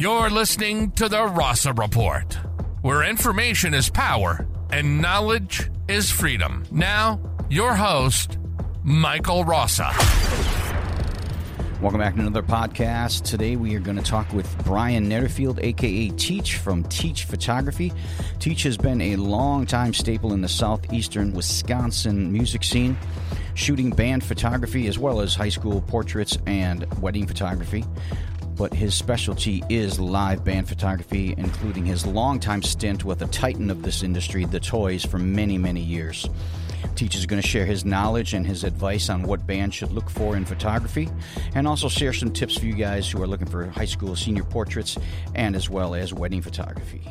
You're listening to the Rossa Report, where information is power and knowledge is freedom. Now, your host, Michael Rossa. Welcome back to another podcast. Today we are going to talk with Brian Netterfield, aka Teach from Teach Photography. Teach has been a long time staple in the southeastern Wisconsin music scene, shooting band photography as well as high school portraits and wedding photography but his specialty is live band photography, including his longtime stint with a titan of this industry, The Toys, for many, many years. Teach is going to share his knowledge and his advice on what bands should look for in photography, and also share some tips for you guys who are looking for high school senior portraits and as well as wedding photography.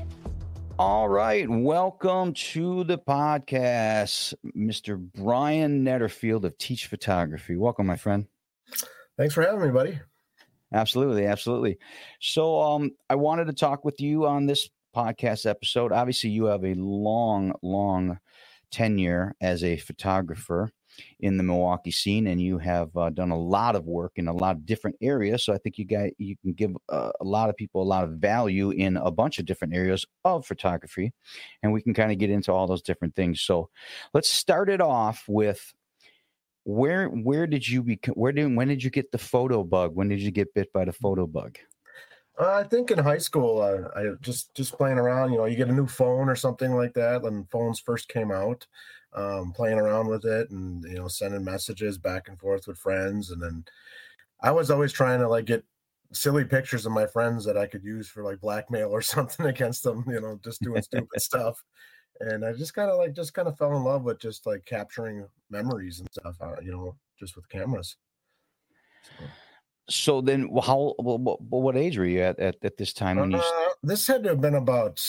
All right, welcome to the podcast, Mr. Brian Netterfield of Teach Photography. Welcome, my friend. Thanks for having me, buddy. Absolutely, absolutely. So, um, I wanted to talk with you on this podcast episode. Obviously, you have a long, long tenure as a photographer in the Milwaukee scene, and you have uh, done a lot of work in a lot of different areas. So, I think you got you can give uh, a lot of people a lot of value in a bunch of different areas of photography, and we can kind of get into all those different things. So, let's start it off with where where did you become where did when did you get the photo bug? When did you get bit by the photo bug? Uh, i think in high school uh, i just just playing around you know you get a new phone or something like that when phones first came out um, playing around with it and you know sending messages back and forth with friends. And then i was always trying to like get silly pictures of my friends that i could use for like blackmail or something against them you know just doing stupid stuff and I just kind of like just kind of fell in love with just like capturing memories and stuff, uh, you know, just with cameras. So, so then, how what, what, age were you at at, at this time when you? Uh, this had to have been about,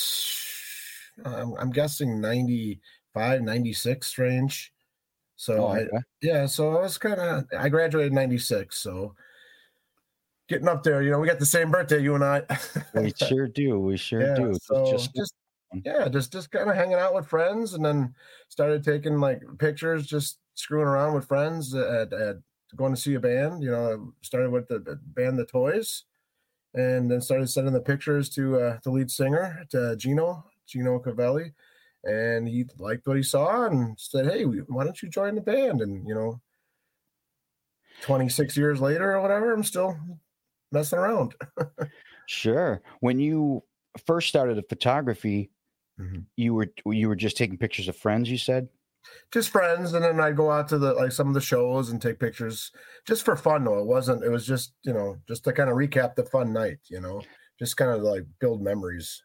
I'm, I'm guessing 95, 96 range. So oh, okay. I, yeah, so I was kind of I graduated '96, so getting up there. You know, we got the same birthday, you and I. we sure do. We sure yeah, do. So just, just yeah just just kind of hanging out with friends and then started taking like pictures just screwing around with friends at, at going to see a band you know started with the, the band the toys and then started sending the pictures to uh, the lead singer to gino gino cavelli and he liked what he saw and said hey why don't you join the band? And you know 26 years later or whatever i'm still messing around. Sure. When you first started photography Mm-hmm. You were you were just taking pictures of friends. You said just friends, and then I'd go out to the like some of the shows and take pictures just for fun. Though it wasn't. It was just you know just to kind of recap the fun night. You know, just kind of like build memories.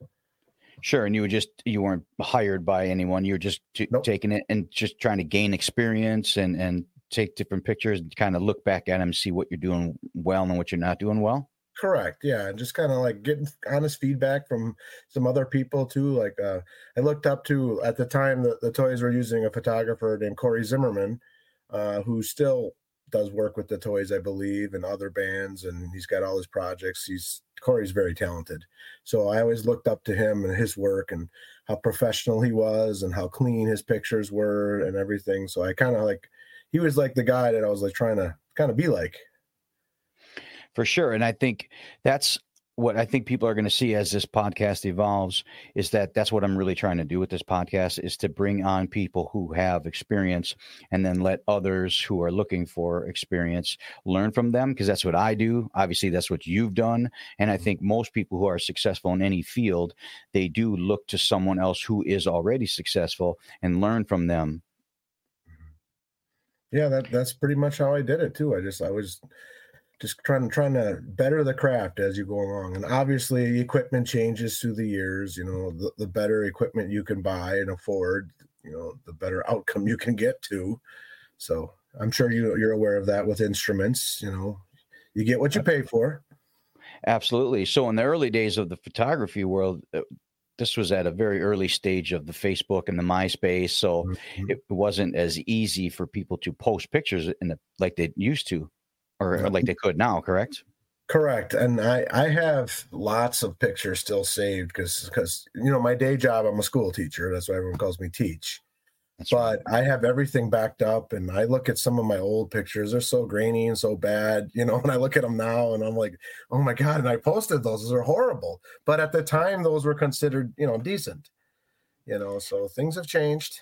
Sure, and you were just you weren't hired by anyone. You were just t- nope. taking it and just trying to gain experience and and take different pictures and kind of look back at them, see what you're doing well and what you're not doing well. Correct. Yeah, and just kind of like getting honest feedback from some other people too. Like uh, I looked up to at the time the, the toys were using a photographer named Corey Zimmerman, uh, who still does work with the toys, I believe, and other bands, and he's got all his projects. He's Corey's very talented, so I always looked up to him and his work and how professional he was and how clean his pictures were and everything. So I kind of like he was like the guy that I was like trying to kind of be like for sure. And I think that's what I think people are going to see as this podcast evolves is that that's what I'm really trying to do with this podcast is to bring on people who have experience and then let others who are looking for experience learn from them because that's what I do. Obviously, that's what you've done. And I think most people who are successful in any field, they do look to someone else who is already successful and learn from them. Mm-hmm. Yeah, that that's pretty much how I did it too. I just I was just trying trying to better the craft as you go along. And obviously equipment changes through the years you know the, the better equipment you can buy and afford you know the better outcome you can get to. So i'm sure you you're aware of that with instruments you know. You get what you pay for. Absolutely. So in the early days of the photography world uh, this was at a very early stage of the Facebook and the MySpace, so mm-hmm. it wasn't as easy for people to post pictures in the, like they used to or, like they could now, correct? Correct. And I, I have lots of pictures still saved because, because, you know, my day job, I'm a school teacher. That's why everyone calls me teach. That's but right. I have everything backed up, and I look at some of my old pictures; they're so grainy and so bad, you know. And I look at them now, and I'm like, "Oh my god!" And I posted those; those are horrible. But at the time, those were considered, you know, decent. You know, so things have changed.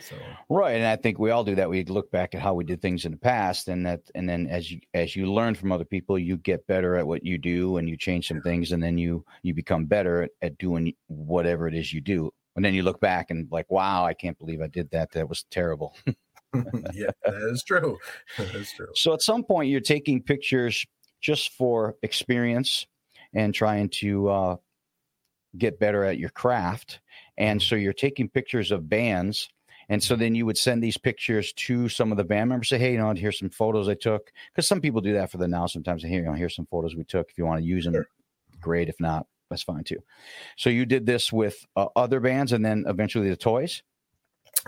So. Right, and I think we all do that. We look back at how we did things in the past, and that, and then as you as you learn from other people, you get better at what you do, and you change some things, and then you you become better at, at doing whatever it is you do and then you look back and like, wow, I can't believe I did that. That was terrible. yeah, that is true. That is true. So at some point, you're taking pictures just for experience and trying to uh, get better at your craft. And so you're taking pictures of bands. And so then you would send these pictures to some of the band members. Say, hey, you know, here's some photos I took. Because some people do that for the now. Sometimes, hey, you know, here's some photos we took. If you want to use them, sure. great. If not, that's fine too. So you did this with uh, other bands and then eventually the toys?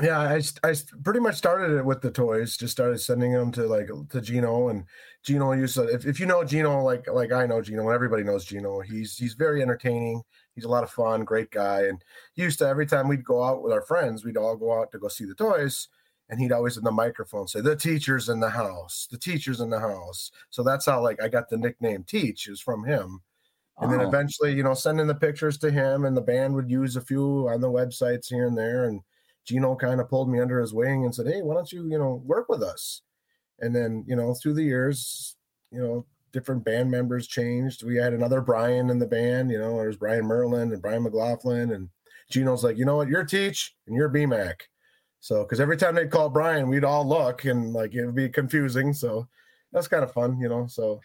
Yeah, I, I pretty much started it with the toys. Just started sending them to like to Gino and Gino used to. If, if you know Gino, like like I know Gino, and everybody knows Gino. He's he's very entertaining. He's a lot of fun, great guy. And he used to every time we'd go out with our friends, we'd all go out to go see the toys, and he'd always in the microphone say, "The teacher's in the house. The teacher's in the house." So that's how like I got the nickname Teach is from him and then oh. eventually, you know, sending the pictures to him, and the band would use a few on the websites here and there. And Gino kind of pulled me under his wing and said, "Hey, why don't you, you know, work with us?" And then, you know, through the years, you know, different band members changed. We had another Brian in the band, you know, there's Brian Merlin and Brian McLaughlin, and Gino's like, you know what, you're Teach and you're BMAC. So, because every time they'd call Brian, we'd all look and like it would be confusing. So that's kind of fun, you know. So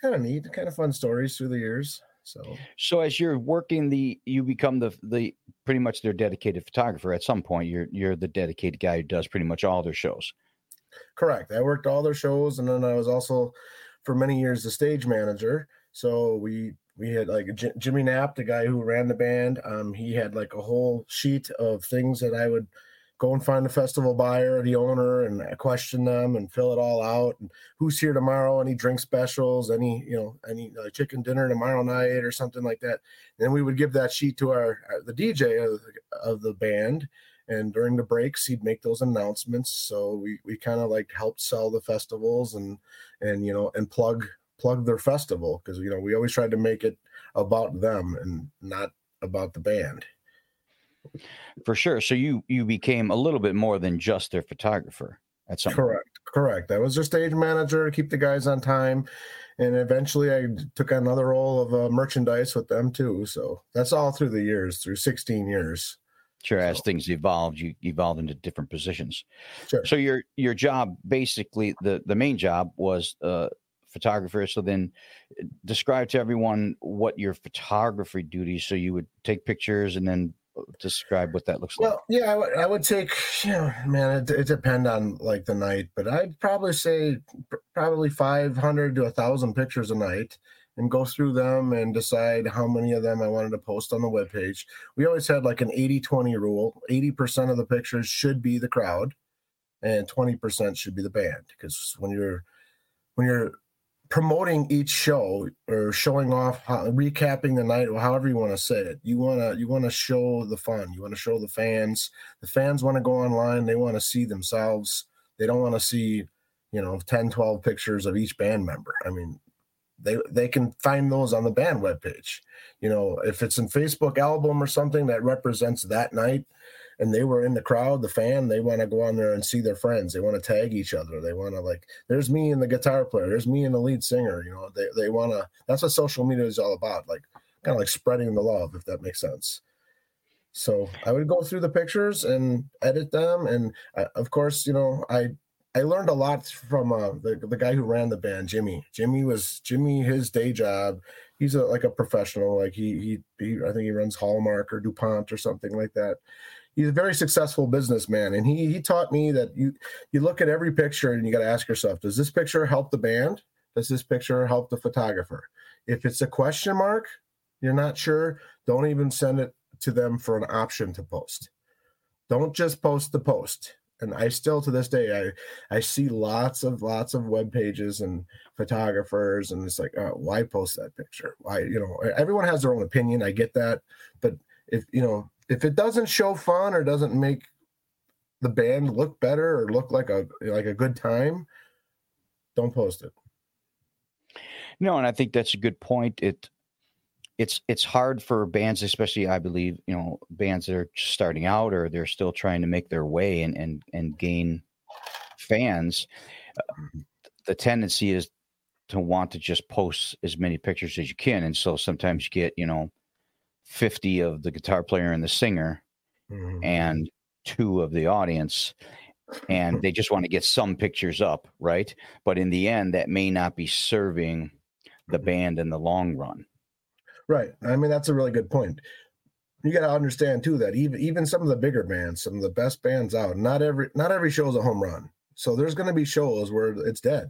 kind of neat, kind of fun stories through the years. So, so as you're working the, you become the the pretty much their dedicated photographer. At some point, you're you're the dedicated guy who does pretty much all their shows. Correct. I worked all their shows, and then I was also for many years the stage manager. So we we had like J- Jimmy Knapp, the guy who ran the band. Um, he had like a whole sheet of things that I would go and find the festival buyer, the owner, and question them and fill it all out. And who's here tomorrow? Any drink specials? Any you know any uh, chicken dinner tomorrow night or something like that? And then we would give that sheet to our, our the DJ of, of the band. And during the breaks, he'd make those announcements. So we, we kind of like helped sell the festivals and and you know and plug plug their festival because you know we always tried to make it about them and not about the band. For sure. So you you became a little bit more than just their photographer at some correct point. correct. I was their stage manager to keep the guys on time, and eventually I took another role of uh, merchandise with them too. So that's all through the years, through 16 years. Sure, as things evolved, you evolved into different positions. Sure. So your your job, basically, the the main job was uh, photographer. So then, uh, describe to everyone what your photography duties. So you would take pictures and then describe what that looks like? Well, yeah, I would, take, you know, man, it, it depend on like the night, but I'd probably say probably 500 to a thousand pictures a night and go through them and decide how many of them I wanted to post on the web page. We always had like an 80 20 rule 80% of the pictures should be the crowd and 20% should be the band because when you're when you're promoting each show or showing off how, recapping the night or however you want to say it. You want to you want to show the fun. You want to show the fans. The fans want to go online. They want to see themselves. They don't want to see you know 10 12 pictures of each band member. I mean they they can find those on the band webpage. You know if it's in facebook album or something that represents that night and they were in the crowd, the fan, they want to go on there and see their friends. They want to tag each other. They want to like, there's me and the guitar player, there's me and the lead singer. You know, they they want to. That's what social media is all about, like kind of like spreading the love, if that makes sense. So I would go through the pictures and edit them, and I, uh, of course, you know, I I learned a lot from uh, the the guy who ran the band, Jimmy. Jimmy was Jimmy. His day job, he's a, like a professional. Like he, he he I think he runs Hallmark or Dupont or something like that he's a very successful businessman and he he taught me that you you look at every picture and you got to ask yourself does this picture help the band? Does this picture help the photographer? If it's a question mark you're not sure don't even send it to them for an option to post. Don't just post the post. And i still to this day i i see lots of lots of web pages and photographers and it's like oh, why post that picture? Why you know everyone has their own opinion i get that but if you know if it doesn't show fun or doesn't make the band look better or look like a like a good time, don't post it. No, and I think that's a good point. It it's it's hard for bands, especially I believe, you know, bands that are starting out or they're still trying to make their way and and and gain fans. Uh, the tendency is to want to just post as many pictures as you can, and so sometimes you get you know fifty of the guitar player and the singer, mm-hmm. and two of the audience, and they just want to get some pictures up, right? But in the end, that may not be serving the mm-hmm. band in the long run. Right. I mean, that's a really good point. You got to understand too that even even some of the bigger bands, some of the best bands out, not every not every show is a home run. So there's going to be shows where it's dead.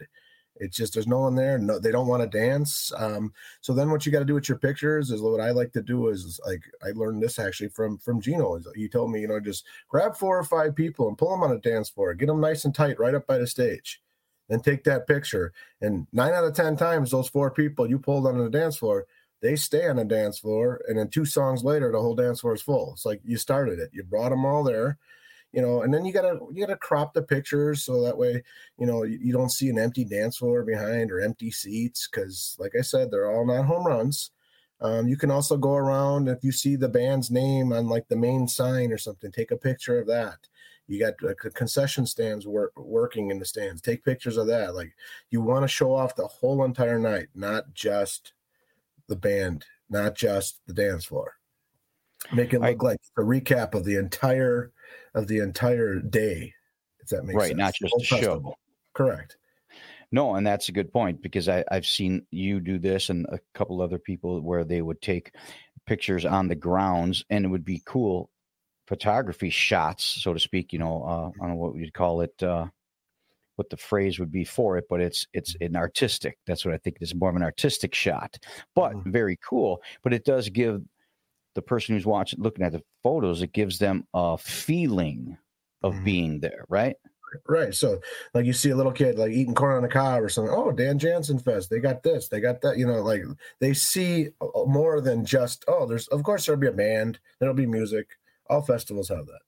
It's just there's no one there. No, they don't want to dance. Um, so then what you got to do with your pictures is what I like to do is like I learned this actually from from Gino. He told me, you know, just grab four or five people and pull them on a dance floor, get them nice and tight right up by the stage, then take that picture. And nine out of ten times, those four people you pulled on the dance floor, they stay on the dance floor, and then two songs later, the whole dance floor is full. It's like you started it, you brought them all there, you know, and then you gotta you gotta crop the pictures so that way, you know, you, you don't see an empty dance floor behind or empty seats because, like I said, they're all not home runs. Um, you can also go around if you see the band's name on like the main sign or something, take a picture of that. You got uh, concession stands work, working in the stands. Take pictures of that. Like you want to show off the whole entire night, not just the band, not just the dance floor. Make it look I, like a recap of the entire of the entire day, if that makes right, sense. Right, not just a show. Correct. No, and that's a good point because I, I've seen you do this and a couple other people where they would take pictures on the grounds and it would be cool photography shots, so to speak. You know, uh, I don't know what you'd call it. Uh, what the phrase would be for it, but it's it's an artistic. That's what I think. It's more of an artistic shot, but mm-hmm. very cool. But it does give the person who's watching, looking at the photos, it gives them a feeling of mm-hmm. being there, right? Right. So, like you see a little kid like eating corn on the cob or something. Oh, Dan Jansen Fest. They got this. They got that. You know, like they see more than just oh, there's of course there'll be a band. There'll be music. All festivals have that.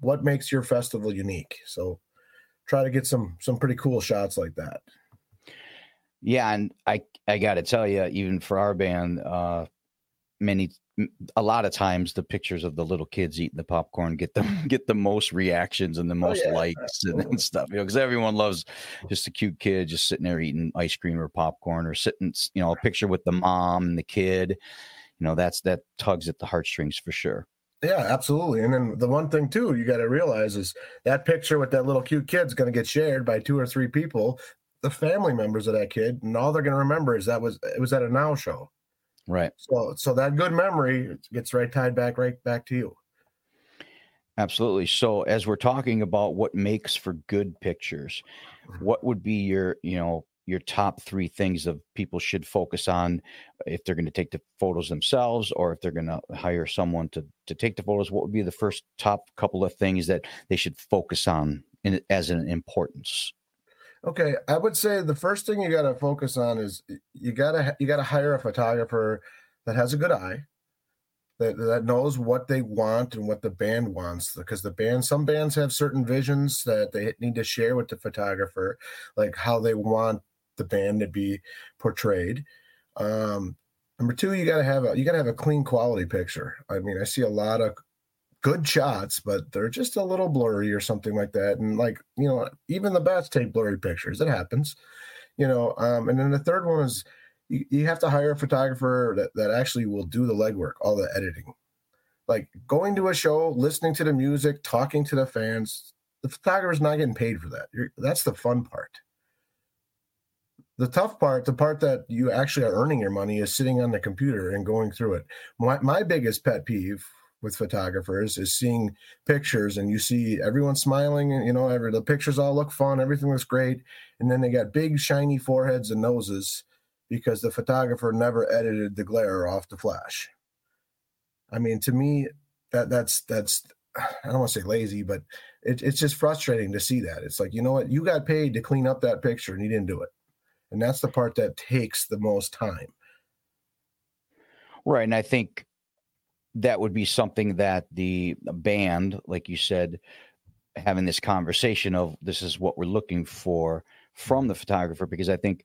What makes your festival unique? So try to get some some pretty cool shots like that. Yeah, and I I got to tell you, even for our band, uh, many a lot of times the pictures of the little kids eating the popcorn get them get the most reactions and the oh, most oh, yeah, likes and, and, stuff you know because everyone loves just a cute kid just sitting there eating ice cream or popcorn or sitting you know a picture with the mom and the kid you know that's that tugs at the heartstrings for sure yeah, absolutely. And then the one thing too you got to realize is that picture with that little cute kid's going to get shared by two or three people, the family members of that kid, and all they're going to remember is that was it was at a now show. Right. So so that good memory gets right tied back right back to you. Absolutely. So as we're talking about what makes for good pictures, mm-hmm. what would be your, you know, your top three things of people should focus on if they're going to take the photos themselves or if they're going to hire someone to to take the photos what would be the first top couple of things that they should focus on in, as an importance okay i would say the first thing you got to focus on is you got to you got to hire a photographer that has a good eye that, that knows what they want and what the band wants because the band some bands have certain visions that they need to share with the photographer like how they want the band to be portrayed. Um, number two, you gotta have a you gotta have a clean quality picture. I mean, I see a lot of good shots, but they're just a little blurry or something like that. And like, you know, even the bats take blurry pictures. It happens. You know, um, and then the third one is you, you have to hire a photographer that, that actually will do the legwork, all the editing. Like going to a show, listening to the music, talking to the fans, the photographer's not getting paid for that. You're, that's the fun part the tough part, the part that you actually are earning your money, is sitting on the computer and going through it. My my biggest pet peeve with photographers is seeing pictures and you see everyone smiling and you know every the pictures all look fun, everything looks great, and then they got big shiny foreheads and noses because the photographer never edited the glare off the flash. I mean, to me, that that's that's I don't want to say lazy, but it, it's just frustrating to see that. It's like you know what, you got paid to clean up that picture and you didn't do it and that's the part that takes the most time right and i think that would be something that the band like you said having this conversation of this is what we're looking for from the photographer because I think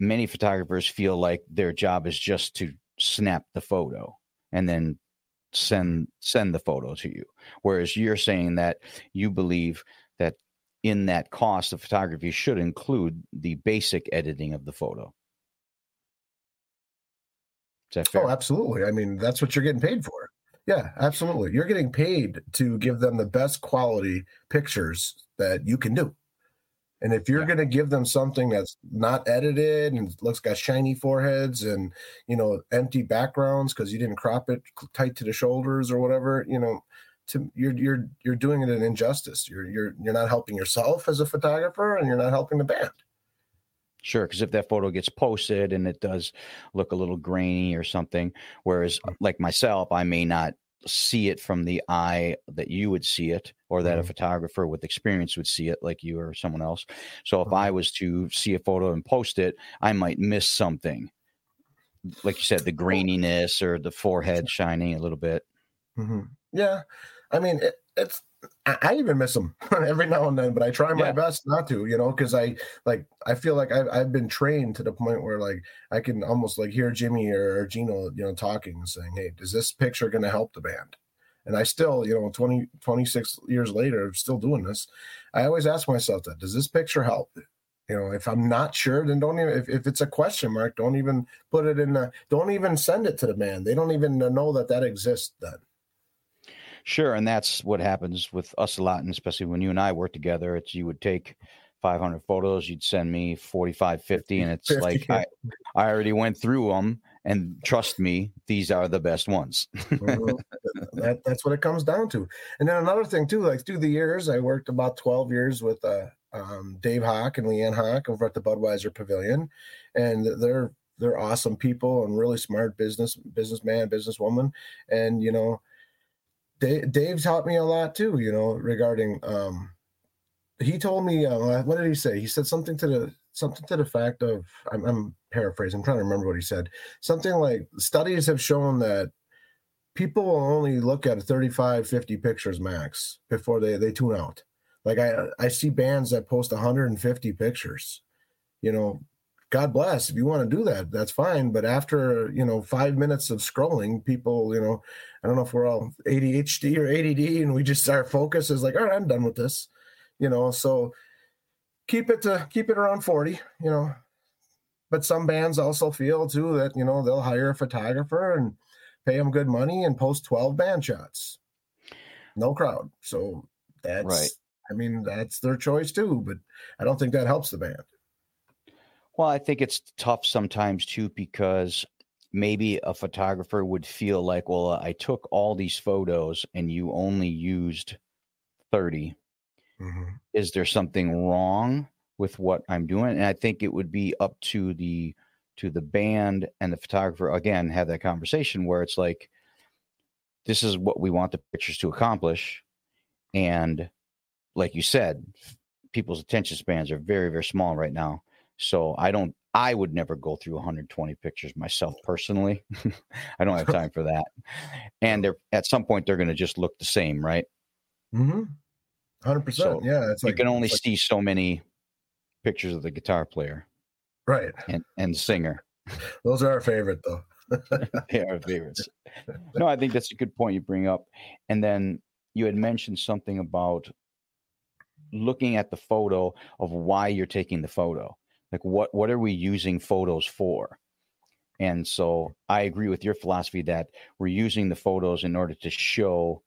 many photographers feel like their job is just to snap the photo and then send send the photo to you. Whereas you're saying that you believe that in that cost of photography should include the basic editing of the photo is oh absolutely i mean that's what you're getting paid for yeah absolutely you're getting paid to give them the best quality pictures that you can do and if you're yeah. going to give them something that's not edited and looks got shiny foreheads and you know empty backgrounds because you didn't crop it tight to the shoulders or whatever, you know, to you're you're you're doing it an injustice. You're you're you're not helping yourself as a photographer, and you're not helping the band. Sure, because if that photo gets posted and it does look a little grainy or something, whereas mm. like myself, I may not see it from the eye that you would see it or that mm-hmm. a photographer with experience would see it like you or someone else so if mm-hmm. i was to see a photo and post it i might miss something like you said the graininess or the forehead shining a little bit mm-hmm. yeah i mean it, it's I, even miss them every now and then, but I try my yeah. best not to, you know, because I like I feel like I've I've been trained to the point where like I can almost like hear Jimmy or, or Gino, you know, talking and saying, "Hey, is this picture going to help the band?" And I still, you know, 20, 26 years later, still doing this. I always ask myself that: Does this picture help? You know, if I'm not sure, then don't even. If, if it's a question mark, don't even put it in. The, don't even send it to the band. They don't even know that that exists then. Sure, and that's what happens with us a lot, and especially when you and I work together. It's you would take 500 photos, you'd send me 45, 50, and it's 50. like I, I already went through them, and trust me, these are the best ones. Mm-hmm. that, that's what it comes down to. And then another thing too, like through the years, I worked about 12 years with uh, um, Dave Hawk and Leanne Hawk over at the Budweiser Pavilion, and they're they're awesome people and really smart business businessman, businesswoman, and you know Dave, Dave taught me a lot too, you know, regarding um he told me uh, what did he say? He said something to the something to the fact of I'm, I'm paraphrasing, I'm trying to remember what he said. Something like studies have shown that people will only look at 35 50 pictures max before they they tune out. Like I I see bands that post 150 pictures. You know, God bless. If you want to do that, that's fine. But after, you know, five minutes of scrolling, people, you know, I don't know if we're all ADHD or ADD and we just our focus is like, all right, I'm done with this. You know, so keep it to keep it around 40, you know. But some bands also feel too that, you know, they'll hire a photographer and pay them good money and post 12 band shots. No crowd. So that's right. I mean, that's their choice too, but I don't think that helps the band. Well, I think it's tough sometimes too because maybe a photographer would feel like, well, I took all these photos and you only used 30. Mm-hmm. Is there something wrong with what I'm doing? And I think it would be up to the to the band and the photographer again have that conversation where it's like this is what we want the pictures to accomplish and like you said people's attention spans are very very small right now so I don't I would never go through 120 pictures myself personally. I don't have time for that. And they're at some point they're going to just look the same, right? Mm-hmm. Hundred so percent. Yeah, it's you like, can only see so many pictures of the guitar player, right? And and singer. Those are our favorite, though. they are favorites. No, I think that's a good point you bring up. And then you had mentioned something about looking at the photo of why you're taking the photo like what what are we using photos for? And so i agree with your philosophy that we're using the photos in order to show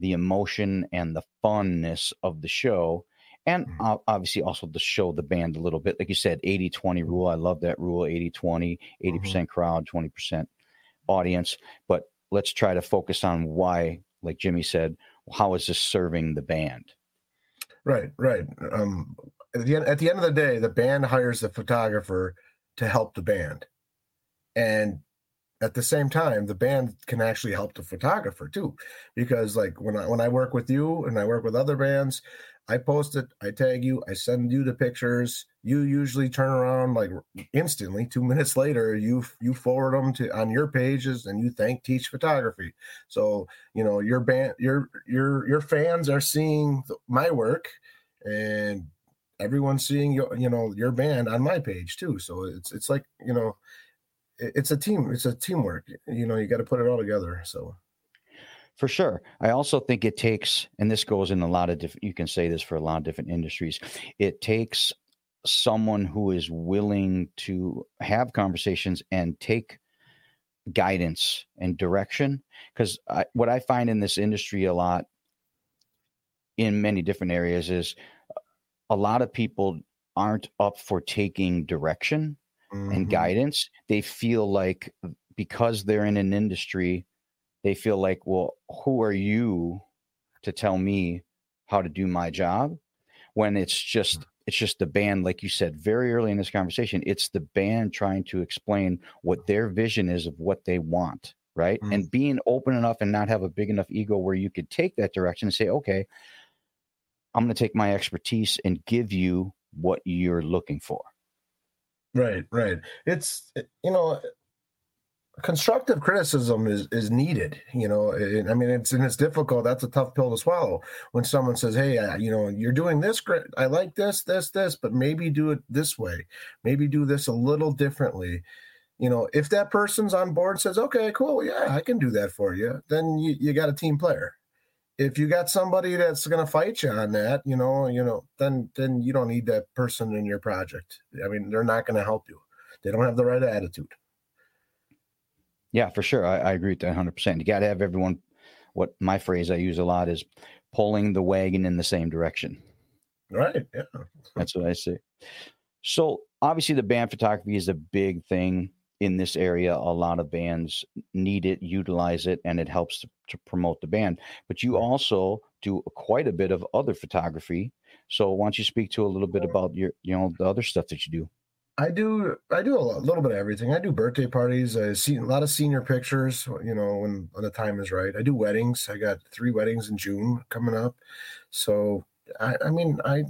the emotion and the funness of the show and mm-hmm. obviously also to show the band a little bit. Like you said 80 20 rule i love that rule 80 20 80% mm hmm crowd 20% audience. But let's try to focus on why like jimmy said how is this serving the band? Right right. Um at the end at the end of the day, the band hires a photographer to help the band. And at the same time the band can actually help the photographer too because like when i when i work with you and i work with other bands i post it i tag you i send you the pictures you usually turn around like instantly two minutes later you you forward them to on your pages and you thank teach photography so you know your band your your your fans are seeing my work and everyone's seeing your you know your band on my page too so it's it's like you know it's a team it's a teamwork you know you got to put it all together so. For sure. I also think it takes and this goes in a lot of different you can say this for a lot of different industries it takes someone who is willing to have conversations and take guidance and direction because what i find in this industry a lot in many different areas is a lot of people aren't up for taking direction mm-hmm. and guidance. They feel like because they're in an industry, they feel like, well, who are you to tell me how to do my job? When it's just it's just the band, like you said very early in this conversation, it's the band trying to explain what their vision is of what they want, right? Mm-hmm. And being open enough and not have a big enough ego where you could take that direction and say, okay, I'm going to take my expertise and give you what you're looking for. Right, right. It's you know, constructive criticism is is needed. You know, I mean, it's and it's difficult. That's a tough pill to swallow when someone says, "Hey, you know, you're doing this great. I like this, this, this, but maybe do it this way. Maybe do this a little differently." You know, if that person's on board says, "Okay, cool, yeah, I can do that for you," then you you got a team player if you got somebody that's going to fight you on that, you know, you know, then then you don't need that person in your project. I mean, they're not going to help you. They don't have the right attitude. Yeah, for sure. I, I agree with that 100. percent You got to have everyone. What my phrase I use a lot is pulling the wagon in the same direction. Right. Yeah. That's what I say. So obviously, the band photography is a big thing in this area a lot of bands need it utilize it and it helps to, to, promote the band. But you also do quite a bit of other photography. So why don't you speak to a little bit about your you know the other stuff that you do? I do i do a little bit of everything. I do birthday parties i see a lot of senior pictures you know when, when the time is right. I do weddings. I got three weddings in june coming up. So i, I mean i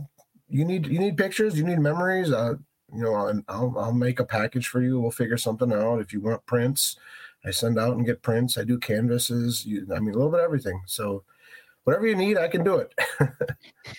you need you need pictures you need memories uh, you know, and I'll I'll make a package for you. We'll figure something out. If you want prints, I send out and get prints. I do canvases. You, I mean, a little bit of everything. So whatever you need, I can do it.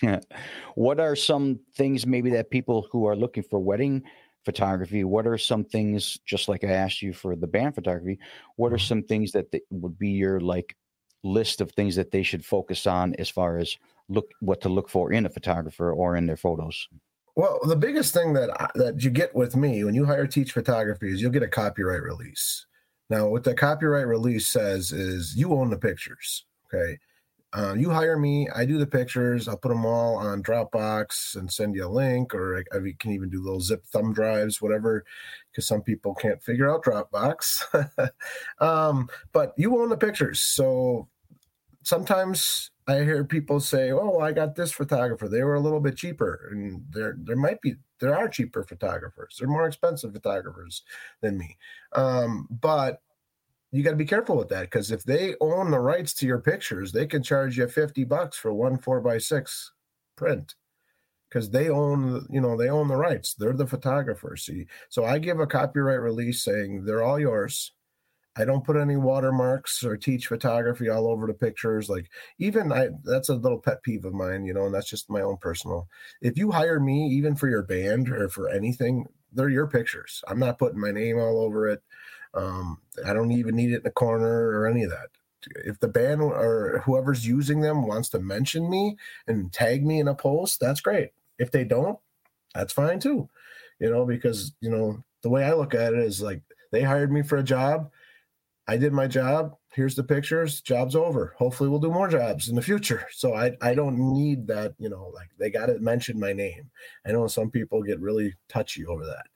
yeah. What are some things maybe that people who are looking for wedding photography? What are some things, just like I asked you for the band photography? What are mm-hmm. some things that they, would be your like list of things that they should focus on as far as look what to look for in a photographer or in their photos? Well, the biggest thing that that you get with me when you hire Teach Photography is you'll get a copyright release. Now, what the copyright release says is you own the pictures. Okay, uh, you hire me, I do the pictures, I'll put them all on Dropbox and send you a link, or I, I can even do little zip thumb drives, whatever, because some people can't figure out Dropbox. um, but you own the pictures, so sometimes I hear people say, "Oh, I got this photographer. They were a little bit cheaper." And there there might be there are cheaper photographers. They're more expensive photographers than me. Um, but you got to be careful with that because if they own the rights to your pictures, they can charge you 50 bucks for one 4 by 6 print because they own you know they own the rights they're the photographer see so i give a copyright release saying they're all yours I don't put any watermarks or teach photography all over the pictures. Like even I that's a little pet peeve of mine, you know, and that's just my own personal. If you hire me even for your band or for anything, they're your pictures. I'm not putting my name all over it. Um, I don't even need it in the corner or any of that. If the band or whoever's using them wants to mention me and tag me in a post, that's great. If they don't, that's fine too. You know, because you know, the way I look at it is like they hired me for a job I did my job. Here's the pictures. Job's over. Hopefully, we'll do more jobs in the future. So I, I don't need that. You know, like they got to mention my name. I know some people get really touchy over that.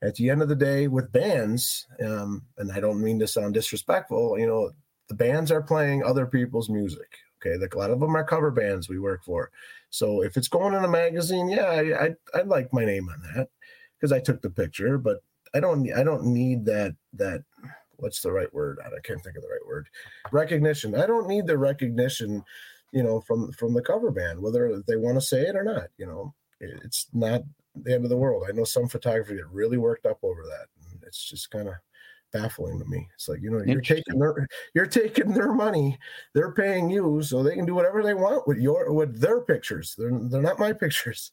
At the end of the day, with bands, um, and I don't mean to sound disrespectful, you know, the bands are playing other people's music. Okay, like a lot of them are cover bands we work for. So if it's going in a magazine, yeah, I I, I like my name on that because I took the picture. But I don't I don't need that that what's the right word? I can't think of the right word. Recognition. I don't need the recognition, you know, from from the cover band, whether they want to say it or not. You know, it's not the end of the world. I know some photographers get really worked up over that. And it's just kind of baffling to me. It's like you know you're taking their you're taking their money. They're paying you so they can do whatever they want with your with their pictures. They're they're not my pictures.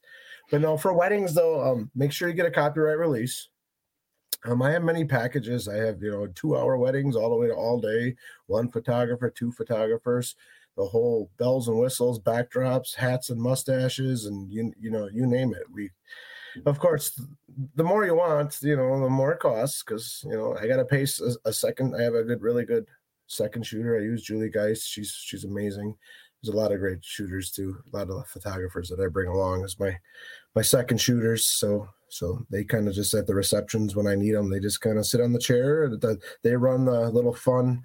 But no, for weddings though, um, make sure you get a copyright release. Um, I have many packages. I have you know two hour weddings all the way to all day. One photographer, two photographers, the whole bells and whistles, backdrops, hats and mustaches, and you you know you name it. We of course, the more you want, you know, the more it costs because you know I got to pay a, a, second. I have a good, really good second shooter. I use Julie Geist. She's she's amazing. There's a lot of great shooters too. A lot of photographers that I bring along as my my second shooters. So so they kind of just at the receptions when I need them. They just kind of sit on the chair. They run the little fun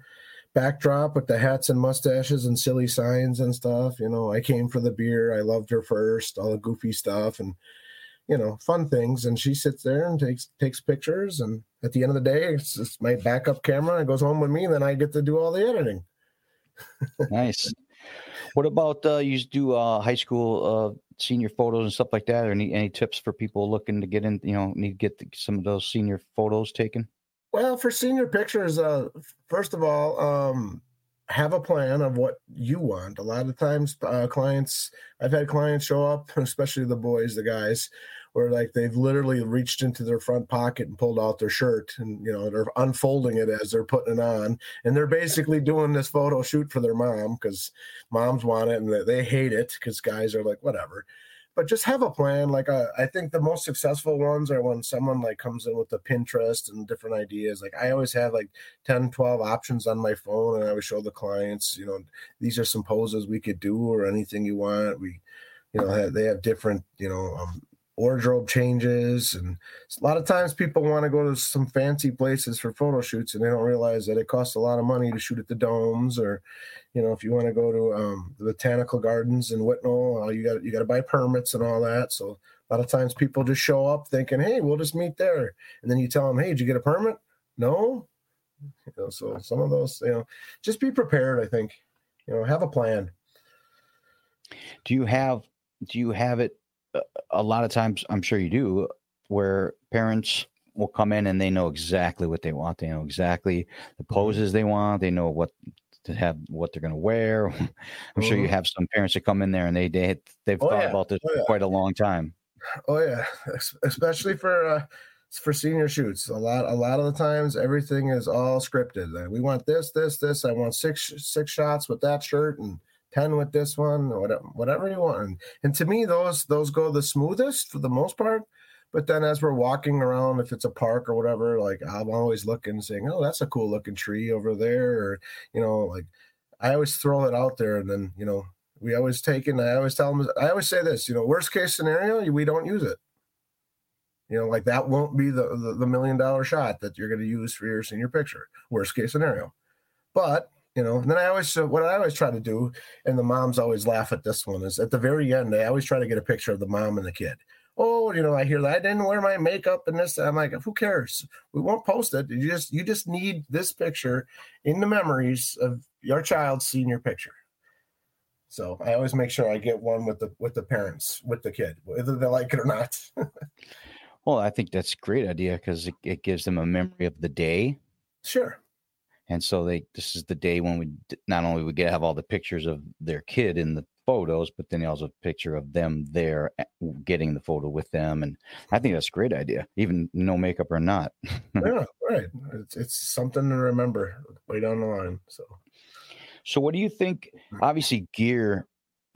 backdrop with the hats and mustaches and silly signs and stuff. You know, I came for the beer. I loved her first. All the goofy stuff and you know fun things and she sits there and takes takes pictures and at the end of the day it's just my backup camera It goes home with me and then i get to do all the editing nice what about uh you do uh high school uh senior photos and stuff like that or any any tips for people looking to get in you know need to get the, some of those senior photos taken well for senior pictures uh first of all um have a plan of what you want. A lot of times, uh, clients, I've had clients show up, especially the boys, the guys, where like they've literally reached into their front pocket and pulled out their shirt and you know they're unfolding it as they're putting it on. And they're basically doing this photo shoot for their mom because moms want it and they hate it because guys are like whatever. But just have a plan. Like uh, i think the most successful ones are when someone like comes in with the pinterest and different ideas. Like i always have like 10 12 options on my phone and i would show the clients you know these are some poses we could do or anything you want. We you know they have different you know um, wardrobe changes and a lot of times people want to go to some fancy places for photo shoots and they don't realize that it costs a lot of money to shoot at the domes or you know if you want to go to um, the botanical gardens in whitnall uh, you got you got to buy permits and all that so a lot of times people just show up thinking hey we'll just meet there and then you tell them hey did you get a permit? No. You know so some of those you know just be prepared i think. You know have a plan. Do you have do you have it a lot of times, I'm sure you do, where parents will come in and they know exactly what they want. They know exactly the mm-hmm. poses they want. They know what to have, what they're going to wear. I'm mm-hmm. sure you mm-hmm. have some parents that come in there and they, they they've oh, thought yeah. about this oh, yeah. for quite a long time. Oh yeah, especially for uh, for senior shoots. A lot a lot of the times everything is all scripted. We want this, this, this. I want six six shots with that shirt and 10 with this one, whatever, whatever you want. And, and to me, those those go the smoothest for the most part. But then as we're walking around, if it's a park or whatever, like I'm always looking, saying, "Oh, that's a cool looking tree over there," or you know, like I always throw it out there, and then you know, we always take it. I always tell them, I always say this, you know, worst case scenario, we don't use it. You know, like that won't be the the, the million dollar shot that you're going to use for your senior picture. Worst case scenario, but you know and then i always uh, what i always try to do and the moms always laugh at this one is at the very end i always try to get a picture of the mom and the kid. Oh you know i hear that. I didn't wear my makeup and this i'm like who cares? We won't post it. You just you just need this picture in the memories of your child's senior picture. So i always make sure i get one with the with the parents with the kid whether they like it or not. Well i think that's a great idea because it, it gives them a memory of the day. Sure and so they this is the day when we not only we get have all the pictures of their kid in the photos but then also a picture of them there eh, getting the photo with them and i think that's a great idea even no makeup or not yeah right it's, it's something to remember way down the line so so what do you think mm. obviously gear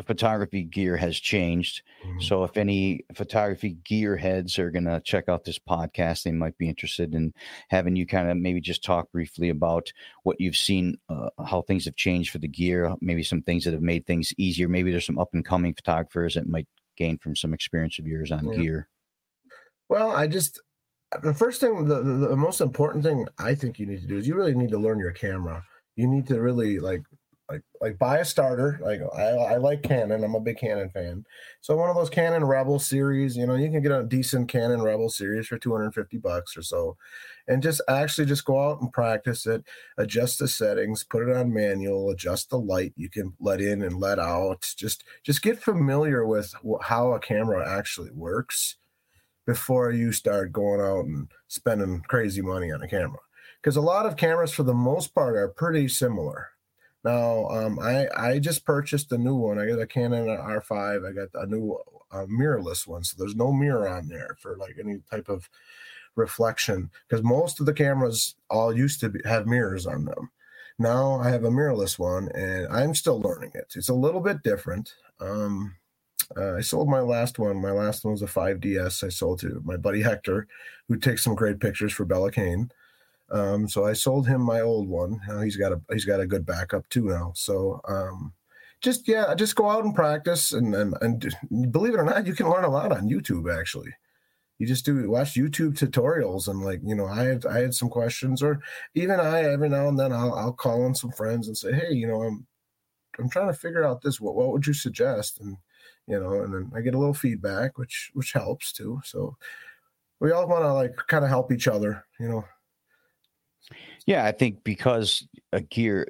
photography gear has changed. Mm-hmm. So if any photography gear heads are going to check out this podcast, they might be interested in having you kind of maybe just talk briefly about what you've seen, uh, how things have changed for the gear, maybe some things that have made things easier. Maybe there's some up and coming photographers that might gain from some experience of yours on yeah. gear. Well, I just the first thing, the, the, the most important thing I think you need to do is you really need to learn your camera. You need to really like like like buy a starter. Like I, I like Canon. I'm a big Canon fan. So one of those Canon Rebel series, you know, you can get a decent Canon Rebel series for 250 bucks or so, and just actually just go out and practice it. Adjust the settings, put it on manual, adjust the light you can let in and let out. Just just get familiar with how a camera actually works before you start going out and spending crazy money on a camera because a lot of cameras for the most part are pretty similar now, um, I I just purchased a new one. I got a Canon R5. I got a new uh, mirrorless one, so there's no mirror on there for like any type of reflection. Because most of the cameras all used to be, have mirrors on them. Now I have a mirrorless one, and I'm still learning it. It's a little bit different. Um, uh, I sold my last one. My last one was a 5DS. I sold to my buddy Hector, who takes some great pictures for Bella Cane. Um, so I sold him my old one. Now he's got a he's got a good backup too now. So um, just yeah, just go out and practice and, and and believe it or not, you can learn a lot on YouTube actually. You just do watch YouTube tutorials and like you know I had I had some questions or even I every now and then I'll I'll call on some friends and say hey you know I'm I'm trying to figure out this what what would you suggest and you know and then I get a little feedback which which helps too so we all want to like kind of help each other you know yeah, I think because a gear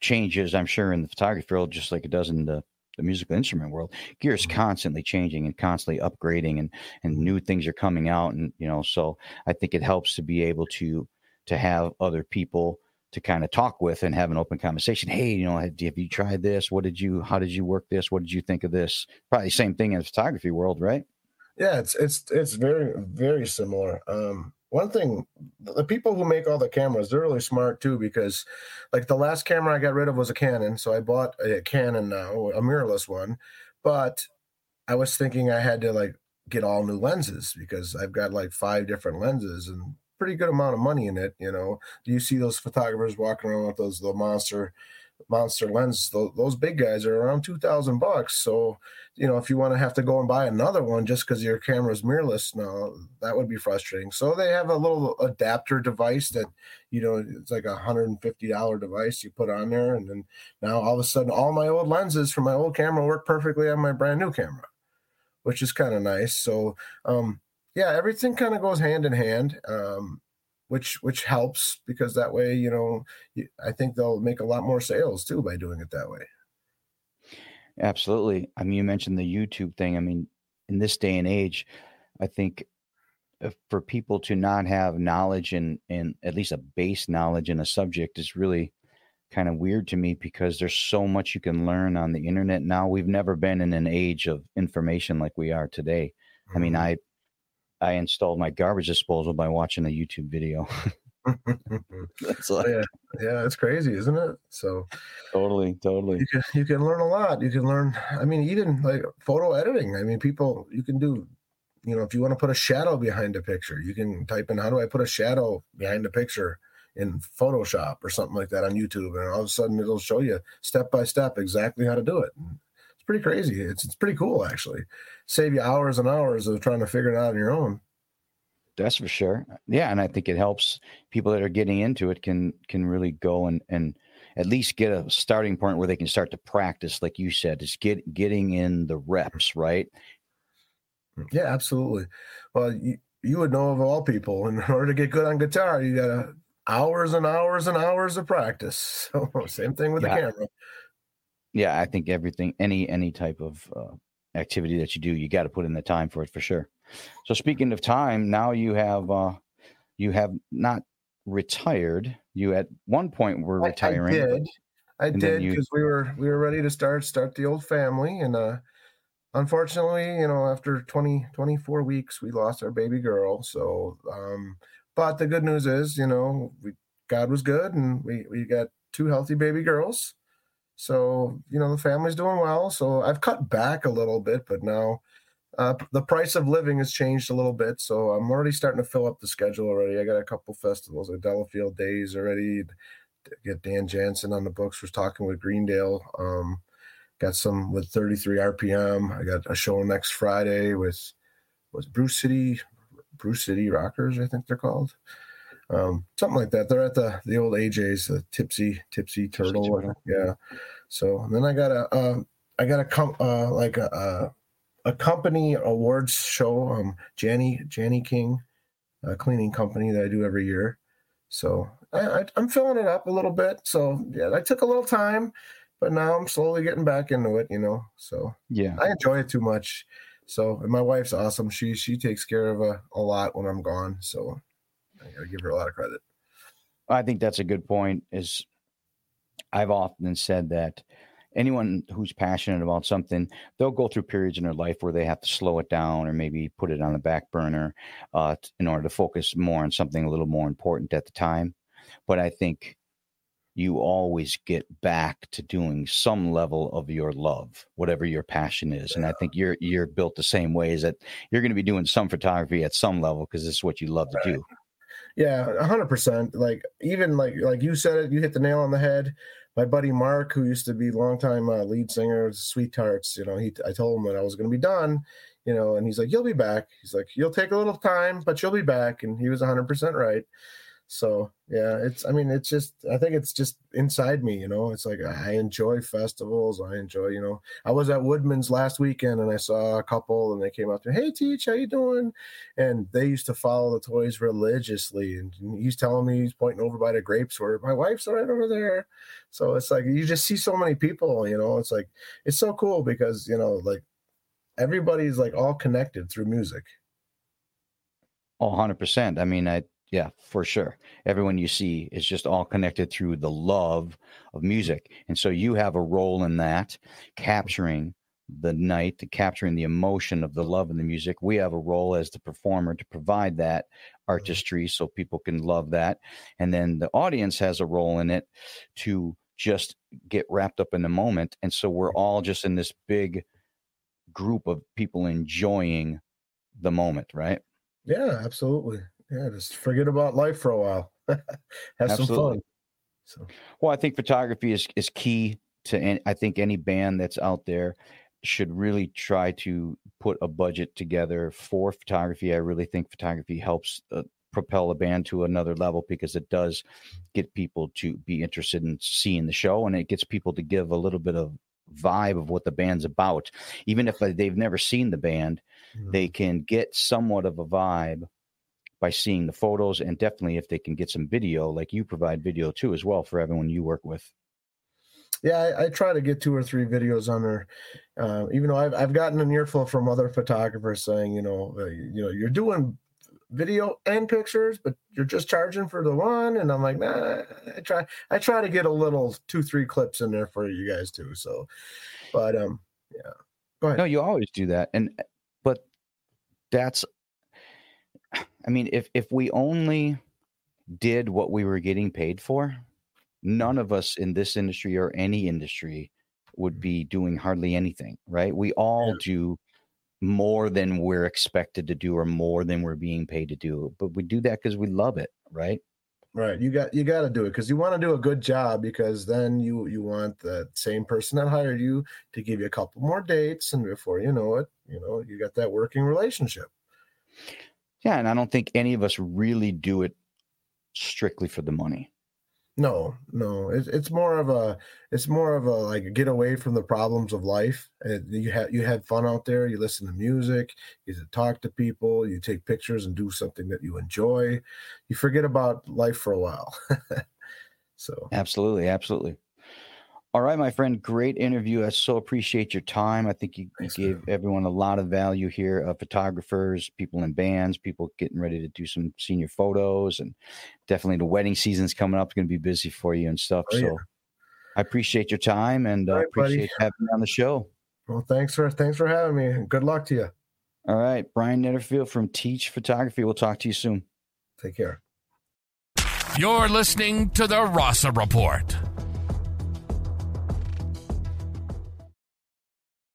changes, I'm sure in the photography world, just like it does in the, the musical instrument world, gear is mm-hmm. constantly changing and constantly upgrading and, and new things are coming out. And, you know, so I think it helps to be able to, to have other people to kind of talk with and have an open conversation. Hey, you know, have you tried this? What did you, how did you work this? What did you think of this? Probably the same thing in the photography world, right? Yeah, it's, it's, it's very, very similar. Um, one thing the people who make all the cameras they're really smart too because like the last camera i got rid of was a canon so i bought a canon now a mirrorless one but i was thinking i had to like get all new lenses because i've got like five different lenses and pretty good amount of money in it you know? Do you see those photographers walking around with those the monster monster lenses those, big guys are around 2000 bucks. So you know if you want to have to go and buy another one just because your camera is mirrorless now that would be frustrating. So they have a little adapter device that you know it's like a $150 device you put on there and then now all of a sudden all my old lenses from my old camera work perfectly on my brand new camera which is kind of nice. So um yeah everything kind of goes hand in hand. Um which which helps because that way you know i think they'll make a lot more sales too by doing it that way. Absolutely. I mean you mentioned the youtube thing. I mean in this day and age i think for people to not have knowledge and and at least a base knowledge in a subject is really kind of weird to me because there's so much you can learn on the internet. Now we've never been in an age of information like we are today. Mm-hmm. i mean i I installed my garbage disposal by watching a YouTube video. That's like, yeah, yeah, it's crazy, isn't it? So totally, totally. You can you can learn a lot. You can learn. I mean, even like photo editing. I mean, people you can do. You know, if you want to put a shadow behind a picture, you can type in "How do I put a shadow behind a picture?" in Photoshop or something like that on YouTube, and all of a sudden it'll show you step by step exactly how to do it pretty crazy. It's it's pretty cool actually. Save you hours and hours of trying to figure it out on your own. That's for sure. Yeah, and I think it helps people that are getting into it can can really go and and at least get a starting point where they can start to practice, like you said, is get getting in the reps, right? Yeah, absolutely. Well, you, you would know of all people, in order to get good on guitar, you got hours and hours and hours of practice. So same thing with yeah. the camera yeah, I think everything, any any type of uh, activity that you do, you got to put in the time for it for sure. So speaking of time, now you have uh, you have not retired. You at one point were retiring. I, I did. I did because you... we were we were ready to start start the old family, and uh, unfortunately, you know, after 20, 24 weeks, we lost our baby girl. So, um, but the good news is, you know, we God was good, and we we got two healthy baby girls so, you know, the family's doing well. So I've cut back a little bit, but now uh, the price of living has changed a little bit. So I'm already starting to fill up the schedule already. I got a couple festivals like Delafield Days already. Get Dan Jansen on the books. Was talking with Greendale. Um, got some with 33 RPM. I got a show next Friday with was Brew City, Brew City Rockers, I think they're called um, something like that. They're at the the old AJ's, the Tipsy Tipsy Turtle. Tipsy yeah. So then I got a, uh, I got a com- uh, like a, a, a company awards show. Um, Janny Jani-King, a cleaning company that I do every year. So I, I, I'm filling it up a little bit. So yeah, I took a little time, but now I'm slowly getting back into it. You know, so Yeah. I enjoy it too much. So and my wife's awesome. She she takes care of a, a lot when I'm gone. So I give her a lot of credit. I think that's a good point. Is I've often said that anyone who's passionate about something, they'll go through periods in their life where they have to slow it down or maybe put it on the back burner uh, in order to focus more on something a little more important at the time. But I think you always get back to doing some level of your love, whatever your passion is. And I think you're you're built the same way. Is that you're going to be doing some photography at some level because this is what you love to do. Yeah, a hundred percent. Like even like like you said it, you hit the nail on the head. My buddy Mark, who used to be longtime uh, lead singer of Sweethearts, you know, he I told him that I was going to be done, you know, and he's like, "You'll be back." He's like, "You'll take a little time, but you'll be back," and he was a hundred percent right. So yeah, it's I mean, it's just I think it's just inside me, you know. It's like I enjoy festivals. I enjoy, you know. I was at Woodman's last weekend and I saw a couple and they came up to me, Hey Teach, how you doing? And they used to follow the toys religiously. And he's telling me he's pointing over by the grapes where my wife's right over there. So it's like you just see so many people, you know. It's like it's so cool because, you know, like everybody's like all connected through music. Oh, 100%. I mean, I, yeah, for sure. Everyone you see is just all connected through the love of music. And so you have a role in that, capturing the night, capturing the emotion of the love of the music. We have a role as the performer to provide that mm-hmm. artistry so people can love that. And then the audience has a role in it to just get wrapped up in the moment. And so we're mm-hmm. all just in this big group of people enjoying the moment, right? Yeah, absolutely. Yeah, just forget about life for a while. Have some fun. So Well, I think photography is is key to. Any, I think any band that's out there should really try to put a budget together for photography. I really think photography helps uh, propel a band to another level because it does get people to be interested in seeing the show, and it gets people to give a little bit of vibe of what the band's about, even if uh, they've never seen the band. mm, They can get somewhat of a vibe by seeing the photos and definitely if they can get some video like you provide video too as well for everyone you work with yeah, I, I try to get two or three videos on there. Uh, even though I've I've gotten an earful from other photographers saying, you know, uh, you know, you're doing video and pictures, but you're just charging for the one. And I'm like, nah, I try I try to get a little two, three clips in there for you guys too. So but um yeah. Go ahead. no you always do that and but that's i mean if if we only did what we were getting paid for none of us in this industry or any industry would be doing hardly anything right we all do more than we're expected to do or more than we're being paid to do but we do that because we love it right Right. You got you got to do it because you want to do a good job because then you you want the same person that hired you to give you a couple more dates and before you know it, you know, you got that working relationship. Yeah and i don't think any of us really do it strictly for the money No, no, it's it's more of a it's more of a like get away from the problems of life. And you had you had fun out there. You listen to music. You talk to people. You take pictures and do something that you enjoy. You forget about life for a while. so Absolutely, absolutely. All right, my friend, great interview. I so appreciate your time. I think you, you Thanks, gave everyone a lot of value here. Uh, photographers, people in bands, people getting ready to do some senior photos, and definitely the wedding season's coming up. It's going to be busy for you and stuff. Oh, yeah. so I appreciate your time and uh, All right, buddy. appreciate having me on the show. well, thanks for thanks for having me. Good luck to you. All right, Brian Netterfield from Teach Photography. We'll talk to you soon. Take care. You're listening to the Rasa Report